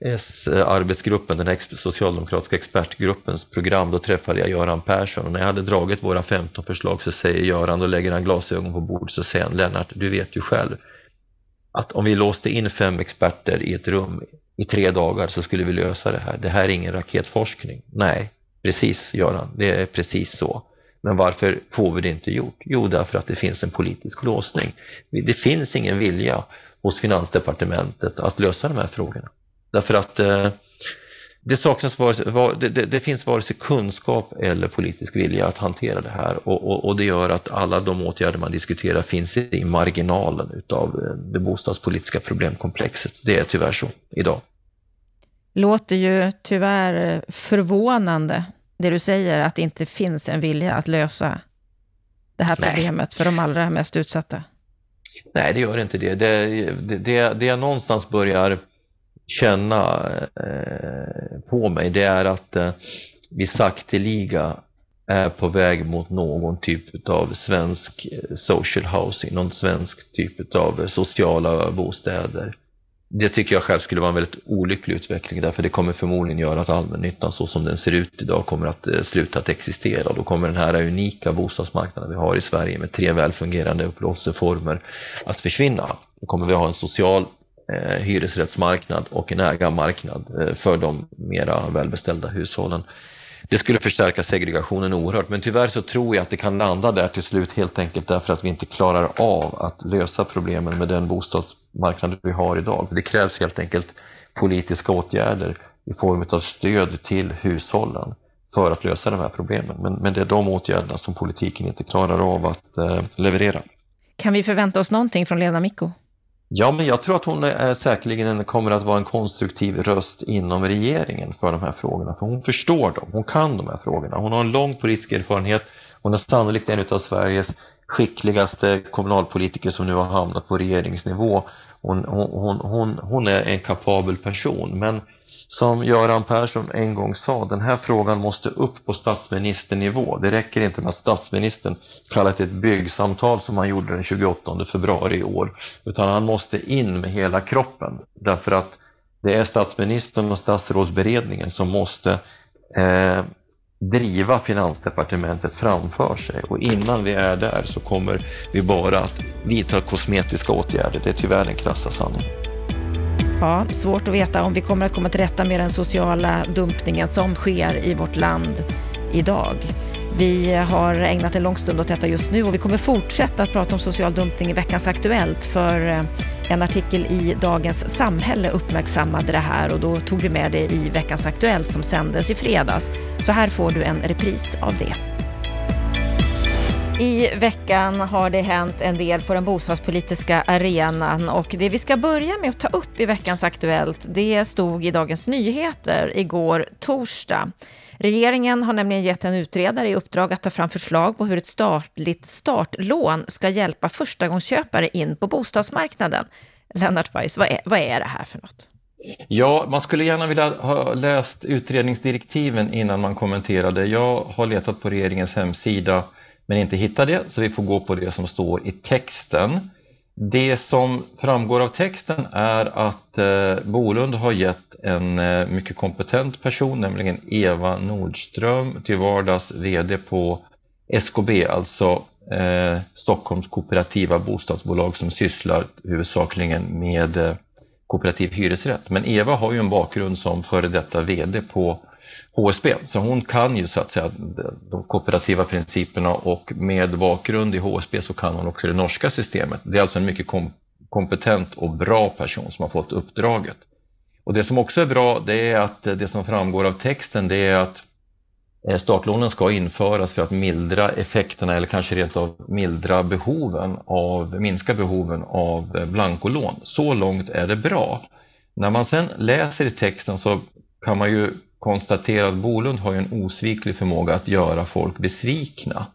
S-arbetsgruppen, den här socialdemokratiska expertgruppens program, då träffade jag Göran Persson och när jag hade dragit våra 15 förslag så säger Göran, då lägger han glasögon på bordet så säger han, Lennart, du vet ju själv att om vi låste in fem experter i ett rum i tre dagar så skulle vi lösa det här. Det här är ingen raketforskning. Nej, precis Göran, det är precis så. Men varför får vi det inte gjort? Jo, därför att det finns en politisk låsning. Det finns ingen vilja hos Finansdepartementet att lösa de här frågorna. Därför att eh, det, saknas vare, det, det, det, finns vare sig kunskap eller politisk vilja att hantera det här och, och, och, det gör att alla de åtgärder man diskuterar finns i marginalen utav eh, det bostadspolitiska problemkomplexet. Det är tyvärr så idag. Låter ju tyvärr förvånande, det du säger, att det inte finns en vilja att lösa det här problemet Nej. för de allra mest utsatta. Nej, det gör inte det. Det, det, det, det jag någonstans börjar känna eh, på mig, det är att eh, vi sakteliga är på väg mot någon typ av svensk eh, social housing, någon svensk typ av eh, sociala bostäder. Det tycker jag själv skulle vara en väldigt olycklig utveckling därför det kommer förmodligen göra att allmännyttan så som den ser ut idag kommer att eh, sluta att existera. Då kommer den här unika bostadsmarknaden vi har i Sverige med tre välfungerande upplåtelseformer att försvinna. Då kommer vi ha en social eh, hyresrättsmarknad och en ägarmarknad eh, för de mera välbeställda hushållen. Det skulle förstärka segregationen oerhört, men tyvärr så tror jag att det kan landa där till slut helt enkelt därför att vi inte klarar av att lösa problemen med den bostadsmarknad vi har idag. För det krävs helt enkelt politiska åtgärder i form av stöd till hushållen för att lösa de här problemen. Men, men det är de åtgärderna som politiken inte klarar av att eh, leverera. Kan vi förvänta oss någonting från Lena Micko? Ja, men jag tror att hon är säkerligen kommer att vara en konstruktiv röst inom regeringen för de här frågorna, för hon förstår dem, hon kan de här frågorna. Hon har en lång politisk erfarenhet, hon är sannolikt en av Sveriges skickligaste kommunalpolitiker som nu har hamnat på regeringsnivå. Hon, hon, hon, hon är en kapabel person, men som Göran Persson en gång sa, den här frågan måste upp på statsministernivå. Det räcker inte med att statsministern kallar till ett byggsamtal som han gjorde den 28 februari i år, utan han måste in med hela kroppen. Därför att det är statsministern och statsrådsberedningen som måste eh, driva Finansdepartementet framför sig och innan vi är där så kommer vi bara att vidta kosmetiska åtgärder. Det är tyvärr den krassa sanningen. Ja, svårt att veta om vi kommer att komma till rätta med den sociala dumpningen som sker i vårt land idag. Vi har ägnat en lång stund åt detta just nu och vi kommer fortsätta att prata om social dumpning i veckans Aktuellt för eh, en artikel i Dagens Samhälle uppmärksammade det här och då tog vi med det i veckans Aktuellt som sändes i fredags. Så här får du en repris av det. I veckan har det hänt en del på den bostadspolitiska arenan och det vi ska börja med att ta upp i veckans Aktuellt, det stod i Dagens Nyheter igår torsdag. Regeringen har nämligen gett en utredare i uppdrag att ta fram förslag på hur ett statligt startlån ska hjälpa förstagångsköpare in på bostadsmarknaden. Lennart Weiss, vad är, vad är det här för något? Ja, man skulle gärna vilja ha läst utredningsdirektiven innan man kommenterade. Jag har letat på regeringens hemsida men inte hittar det, så vi får gå på det som står i texten. Det som framgår av texten är att eh, Bolund har gett en eh, mycket kompetent person, nämligen Eva Nordström, till vardags VD på SKB, alltså eh, Stockholms kooperativa bostadsbolag som sysslar huvudsakligen med eh, kooperativ hyresrätt. Men Eva har ju en bakgrund som före detta VD på HSB. Så hon kan ju så att säga de kooperativa principerna och med bakgrund i HSB så kan hon också det norska systemet. Det är alltså en mycket kom kompetent och bra person som har fått uppdraget. Och det som också är bra det är att det som framgår av texten det är att eh, startlånen ska införas för att mildra effekterna eller kanske rent av mildra behoven av, minska behoven av eh, blankolån. Så långt är det bra. När man sen läser i texten så kan man ju konstatera att Bolund har en osviklig förmåga att göra folk besvikna.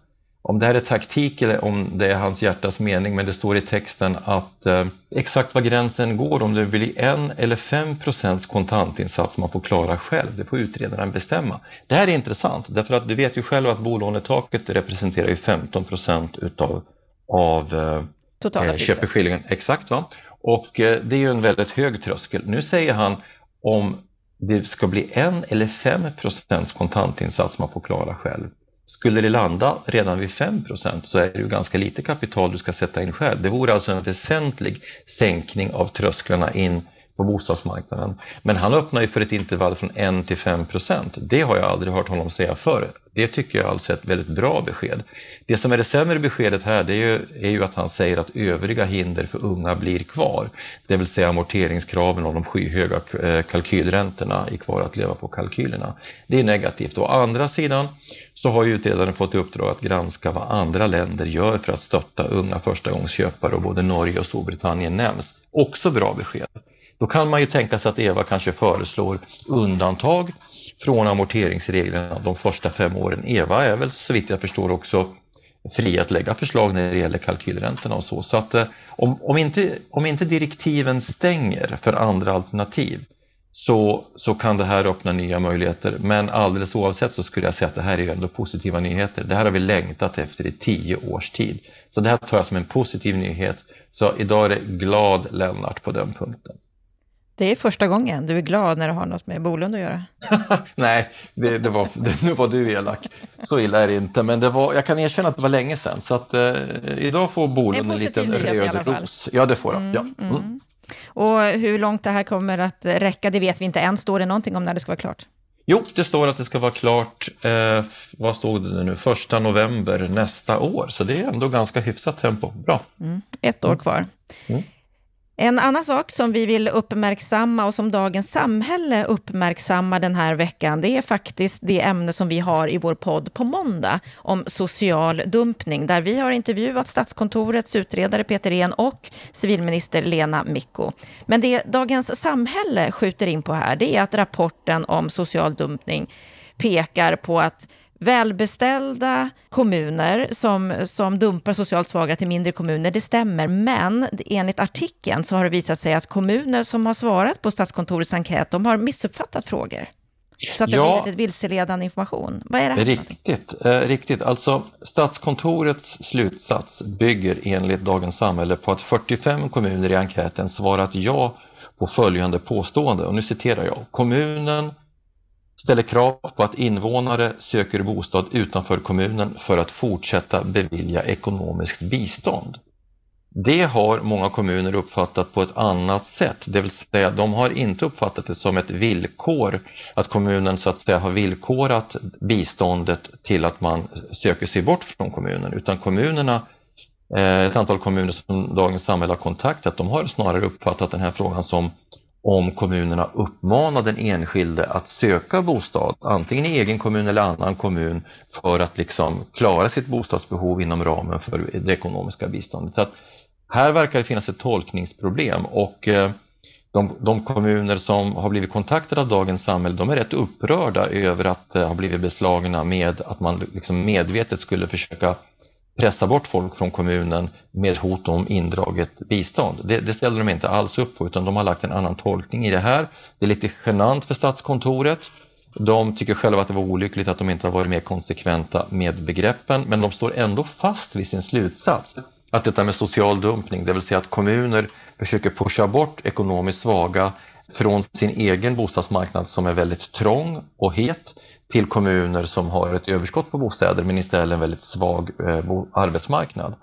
Om det här är taktik eller om det är hans hjärtas mening, men det står i texten att eh, exakt var gränsen går, om det blir en eller fem procents kontantinsats man får klara själv, det får utredaren bestämma. Det här är intressant, därför att du vet ju själv att bolånetaket representerar ju 15 procent utav av eh, Totala eh, köpeskillingen. Exakt, va? och eh, det är ju en väldigt hög tröskel. Nu säger han om det ska bli en eller fem procents kontantinsats man får klara själv, skulle det landa redan vid 5% så är det ju ganska lite kapital du ska sätta in själv. Det vore alltså en väsentlig sänkning av trösklarna in på bostadsmarknaden. Men han öppnar ju för ett intervall från 1 till 5 procent. Det har jag aldrig hört honom säga förr. Det tycker jag alltså är ett väldigt bra besked. Det som är det sämre beskedet här det är ju, är ju att han säger att övriga hinder för unga blir kvar. Det vill säga amorteringskraven och de skyhöga eh, kalkylräntorna är kvar att leva på kalkylerna. Det är negativt. Å andra sidan så har ju utredaren fått i uppdrag att granska vad andra länder gör för att stötta unga förstagångsköpare och både Norge och Storbritannien nämns. Också bra besked. Då kan man ju tänka sig att Eva kanske föreslår undantag från amorteringsreglerna de första fem åren. Eva är väl så vitt jag förstår också fri att lägga förslag när det gäller kalkylräntorna och så. Så att eh, om, om, inte, om inte direktiven stänger för andra alternativ så, så kan det här öppna nya möjligheter. Men alldeles oavsett så skulle jag säga att det här är ändå positiva nyheter. Det här har vi längtat efter i tio års tid. Så det här tar jag som en positiv nyhet. Så idag är det glad Lennart på den punkten. Det är första gången du är glad när det har något med Bolund att göra. Nej, det, det var, det, nu var du elak. Så illa är det inte, men det var, jag kan erkänna att det var länge sedan. Så att, eh, idag får Bolund en, en liten röd ros. Ja, det får han. Mm, ja. Mm. Mm. Och hur långt det här kommer att räcka, det vet vi inte än. Står det någonting om när det ska vara klart? Jo, det står att det ska vara klart, eh, vad stod det nu, första november nästa år. Så det är ändå ganska hyfsat tempo. Bra. Mm. Ett år kvar. En annan sak som vi vill uppmärksamma och som Dagens Samhälle uppmärksammar den här veckan, det är faktiskt det ämne som vi har i vår podd på måndag om social dumpning, där vi har intervjuat Statskontorets utredare Peter En och civilminister Lena Micko. Men det Dagens Samhälle skjuter in på här, det är att rapporten om social dumpning pekar på att välbeställda kommuner som, som dumpar socialt svaga till mindre kommuner, det stämmer. Men enligt artikeln så har det visat sig att kommuner som har svarat på Statskontorets enkät, de har missuppfattat frågor. Så att det ja, blivit vilseledande information. Vad är det här Riktigt, eh, riktigt. Alltså Statskontorets slutsats bygger enligt Dagens Samhälle på att 45 kommuner i enkäten svarat ja på följande påstående. Och nu citerar jag. Kommunen ställer krav på att invånare söker bostad utanför kommunen för att fortsätta bevilja ekonomiskt bistånd. Det har många kommuner uppfattat på ett annat sätt, det vill säga de har inte uppfattat det som ett villkor, att kommunen så att säga har villkorat biståndet till att man söker sig bort från kommunen, utan kommunerna, eh, ett antal kommuner som Dagens Samhälle har kontaktat, de har snarare uppfattat den här frågan som om kommunerna uppmanar den enskilde att söka bostad, antingen i egen kommun eller annan kommun, för att liksom klara sitt bostadsbehov inom ramen för det ekonomiska biståndet. Så att här verkar det finnas ett tolkningsproblem och eh, de, de, kommuner som har blivit kontaktade av Dagens Samhälle, de är rätt upprörda över att eh, ha blivit beslagna med att man liksom medvetet skulle försöka pressa bort folk från kommunen med hot om indraget bistånd. Det, det ställer de inte alls upp på utan de har lagt en annan tolkning i det här. Det är lite genant för Statskontoret. De tycker själva att det var olyckligt att de inte har varit mer konsekventa med begreppen men de står ändå fast vid sin slutsats att detta med social dumpning, det vill säga att kommuner försöker pusha bort ekonomiskt svaga från sin egen bostadsmarknad som är väldigt trång och het till kommuner som har ett överskott på bostäder men istället en väldigt svag eh, arbetsmarknad.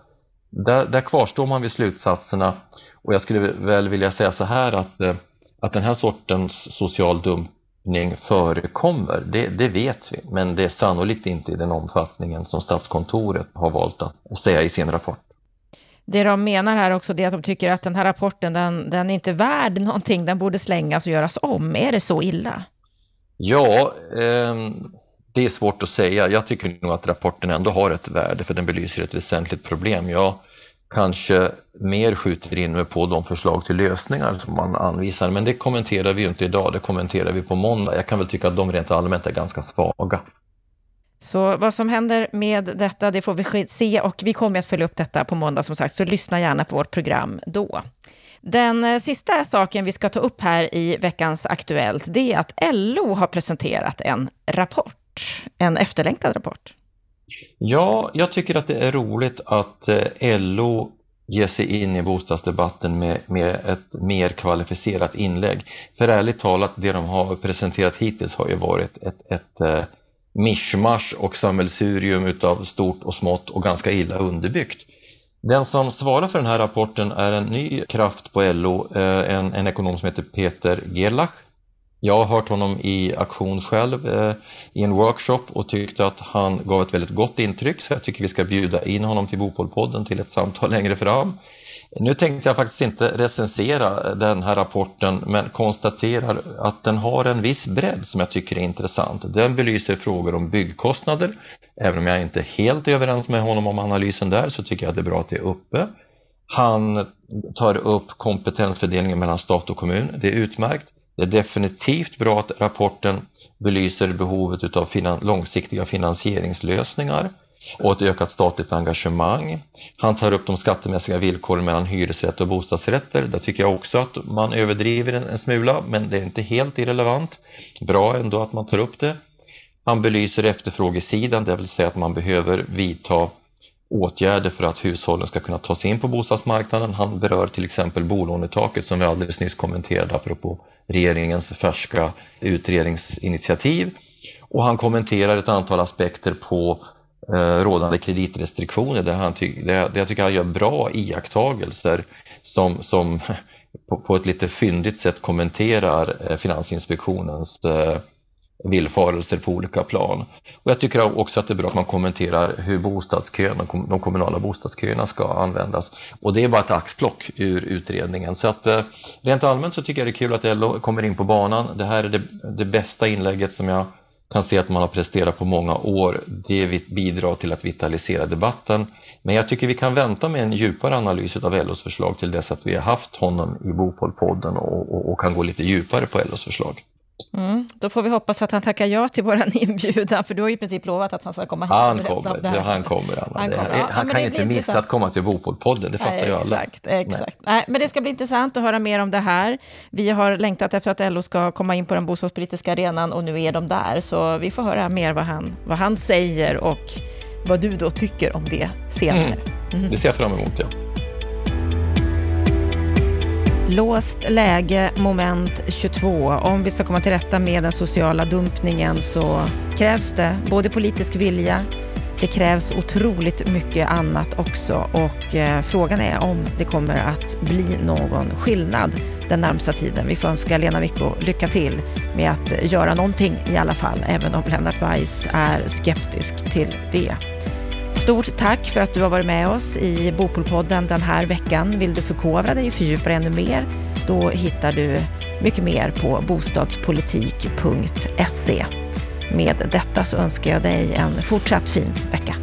Där, där kvarstår man vid slutsatserna och jag skulle väl vilja säga så här att, eh, att den här sortens social dumpning förekommer, det, det, vet vi, men det är sannolikt inte i den omfattningen som Statskontoret har valt att säga i sin rapport. Det de menar här också är att de tycker att den här rapporten, den, den är inte värd någonting, den borde slängas och göras om. Är det så illa? Ja, eh, det är svårt att säga. Jag tycker nog att rapporten ändå har ett värde för den belyser ett väsentligt problem. Jag kanske mer skjuter in mig på de förslag till lösningar som man anvisar, men det kommenterar vi ju inte idag, det kommenterar vi på måndag. Jag kan väl tycka att de rent allmänt är ganska svaga. Så vad som händer med detta, det får vi se och vi kommer att följa upp detta på måndag som sagt, så lyssna gärna på vårt program då. Den eh, sista saken vi ska ta upp här i veckans Aktuellt, det är att LO har presenterat en rapport, en efterlängtad rapport. Ja, jag tycker att det är roligt att eh, LO ger sig in i bostadsdebatten med, med ett mer kvalificerat inlägg. För ärligt talat, det de har presenterat hittills har ju varit ett, ett, ett mischmasch och sammelsurium utav stort och smått och ganska illa underbyggt. Den som svarar för den här rapporten är en ny kraft på LO, eh, en, en ekonom som heter Peter Gerlach. Jag har hört honom i aktion själv eh, i en workshop och tyckte att han gav ett väldigt gott intryck så jag tycker vi ska bjuda in honom till Bopolpodden till ett samtal längre fram. Nu tänkte jag faktiskt inte recensera den här rapporten men konstaterar att den har en viss bredd som jag tycker är intressant. Den belyser frågor om byggkostnader. Även om jag inte är helt överens med honom om analysen där så tycker jag att det är bra att det är uppe. Han tar upp kompetensfördelningen mellan stat och kommun. Det är utmärkt. Det är definitivt bra att rapporten belyser behovet av finan långsiktiga finansieringslösningar och ett ökat statligt engagemang. Han tar upp de skattemässiga villkoren mellan hyresrätt och bostadsrätter. Där tycker jag också att man överdriver en, en smula, men det är inte helt irrelevant. Bra ändå att man tar upp det. Han belyser efterfrågesidan, det vill säga att man behöver vidta åtgärder för att hushållen ska kunna ta sig in på bostadsmarknaden. Han berör till exempel bolånetaket som vi alldeles nyss kommenterade apropå regeringens färska utredningsinitiativ. Och han kommenterar ett antal aspekter på Eh, rådande kreditrestriktioner där, han ty där jag tycker han gör bra iakttagelser som, som på, på ett lite fyndigt sätt kommenterar eh, Finansinspektionens eh, villfarelser på olika plan. Och jag tycker också att det är bra att man kommenterar hur bostadskön, de kommunala bostadsköerna ska användas. Och det är bara ett axplock ur utredningen. Så att rent allmänt så tycker jag det är kul att LO kommer in på banan. Det här är det, det bästa inlägget som jag kan se att man har presterat på många år. Det bidrar till att vitalisera debatten. Men jag tycker vi kan vänta med en djupare analys av LOs förslag till dess att vi har haft honom i Bopolpodden och, och, och kan gå lite djupare på LOs förslag. Mm, då får vi hoppas att han tackar ja till vår inbjudan, för du har i princip lovat att han ska komma hit. Han kommer, det, han kommer. Anna. Han, kommer, ja, han kan ju inte missa att komma till Bopolpodden, det fattar Nej, ju alla. Exakt, exakt. Nej. Nej. men det ska bli intressant att höra mer om det här. Vi har längtat efter att LO ska komma in på den bostadspolitiska arenan och nu är de där, så vi får höra mer vad han, vad han säger och vad du då tycker om det senare. Mm. Mm. Det ser jag fram emot, ja. Låst läge, moment 22. Om vi ska komma till rätta med den sociala dumpningen så krävs det både politisk vilja, det krävs otroligt mycket annat också och eh, frågan är om det kommer att bli någon skillnad den närmsta tiden. Vi får önska Lena Micko lycka till med att göra någonting i alla fall, även om Lennart Weiss är skeptisk till det. Stort tack för att du har varit med oss i Bopolpodden den här veckan. Vill du förkovra dig och fördjupa dig ännu mer? Då hittar du mycket mer på bostadspolitik.se. Med detta så önskar jag dig en fortsatt fin vecka.